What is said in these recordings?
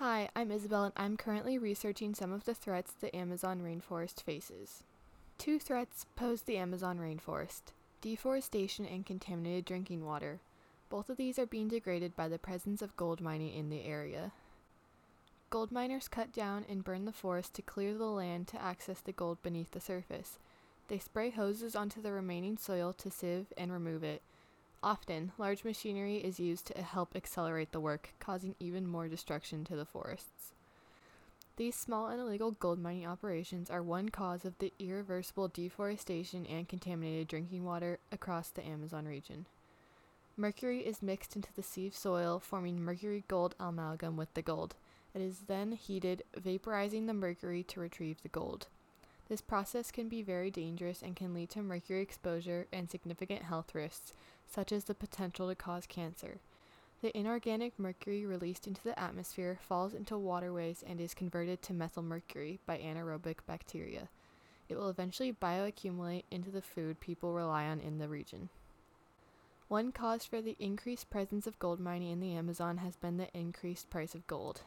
Hi, I'm Isabel, and I'm currently researching some of the threats the Amazon rainforest faces. Two threats pose the Amazon rainforest deforestation and contaminated drinking water. Both of these are being degraded by the presence of gold mining in the area. Gold miners cut down and burn the forest to clear the land to access the gold beneath the surface. They spray hoses onto the remaining soil to sieve and remove it. Often, large machinery is used to help accelerate the work, causing even more destruction to the forests. These small and illegal gold mining operations are one cause of the irreversible deforestation and contaminated drinking water across the Amazon region. Mercury is mixed into the sieve soil, forming mercury gold amalgam with the gold. It is then heated, vaporizing the mercury to retrieve the gold. This process can be very dangerous and can lead to mercury exposure and significant health risks, such as the potential to cause cancer. The inorganic mercury released into the atmosphere falls into waterways and is converted to methylmercury by anaerobic bacteria. It will eventually bioaccumulate into the food people rely on in the region. One cause for the increased presence of gold mining in the Amazon has been the increased price of gold.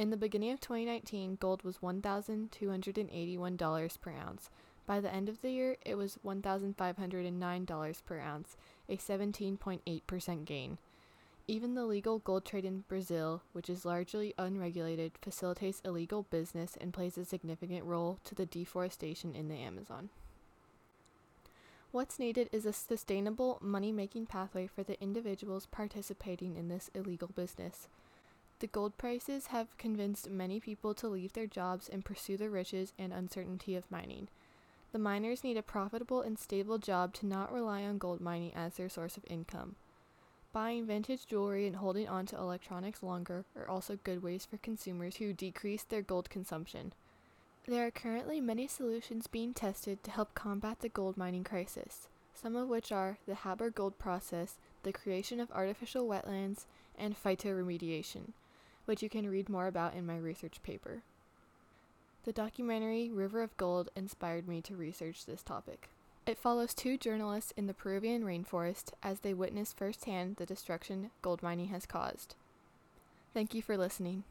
In the beginning of 2019, gold was $1,281 per ounce. By the end of the year, it was $1,509 per ounce, a 17.8% gain. Even the legal gold trade in Brazil, which is largely unregulated, facilitates illegal business and plays a significant role to the deforestation in the Amazon. What's needed is a sustainable money making pathway for the individuals participating in this illegal business. The gold prices have convinced many people to leave their jobs and pursue the riches and uncertainty of mining. The miners need a profitable and stable job to not rely on gold mining as their source of income. Buying vintage jewelry and holding on to electronics longer are also good ways for consumers who decrease their gold consumption. There are currently many solutions being tested to help combat the gold mining crisis, some of which are the Haber gold process, the creation of artificial wetlands, and phytoremediation which you can read more about in my research paper. The documentary River of Gold inspired me to research this topic. It follows two journalists in the Peruvian rainforest as they witness firsthand the destruction gold mining has caused. Thank you for listening.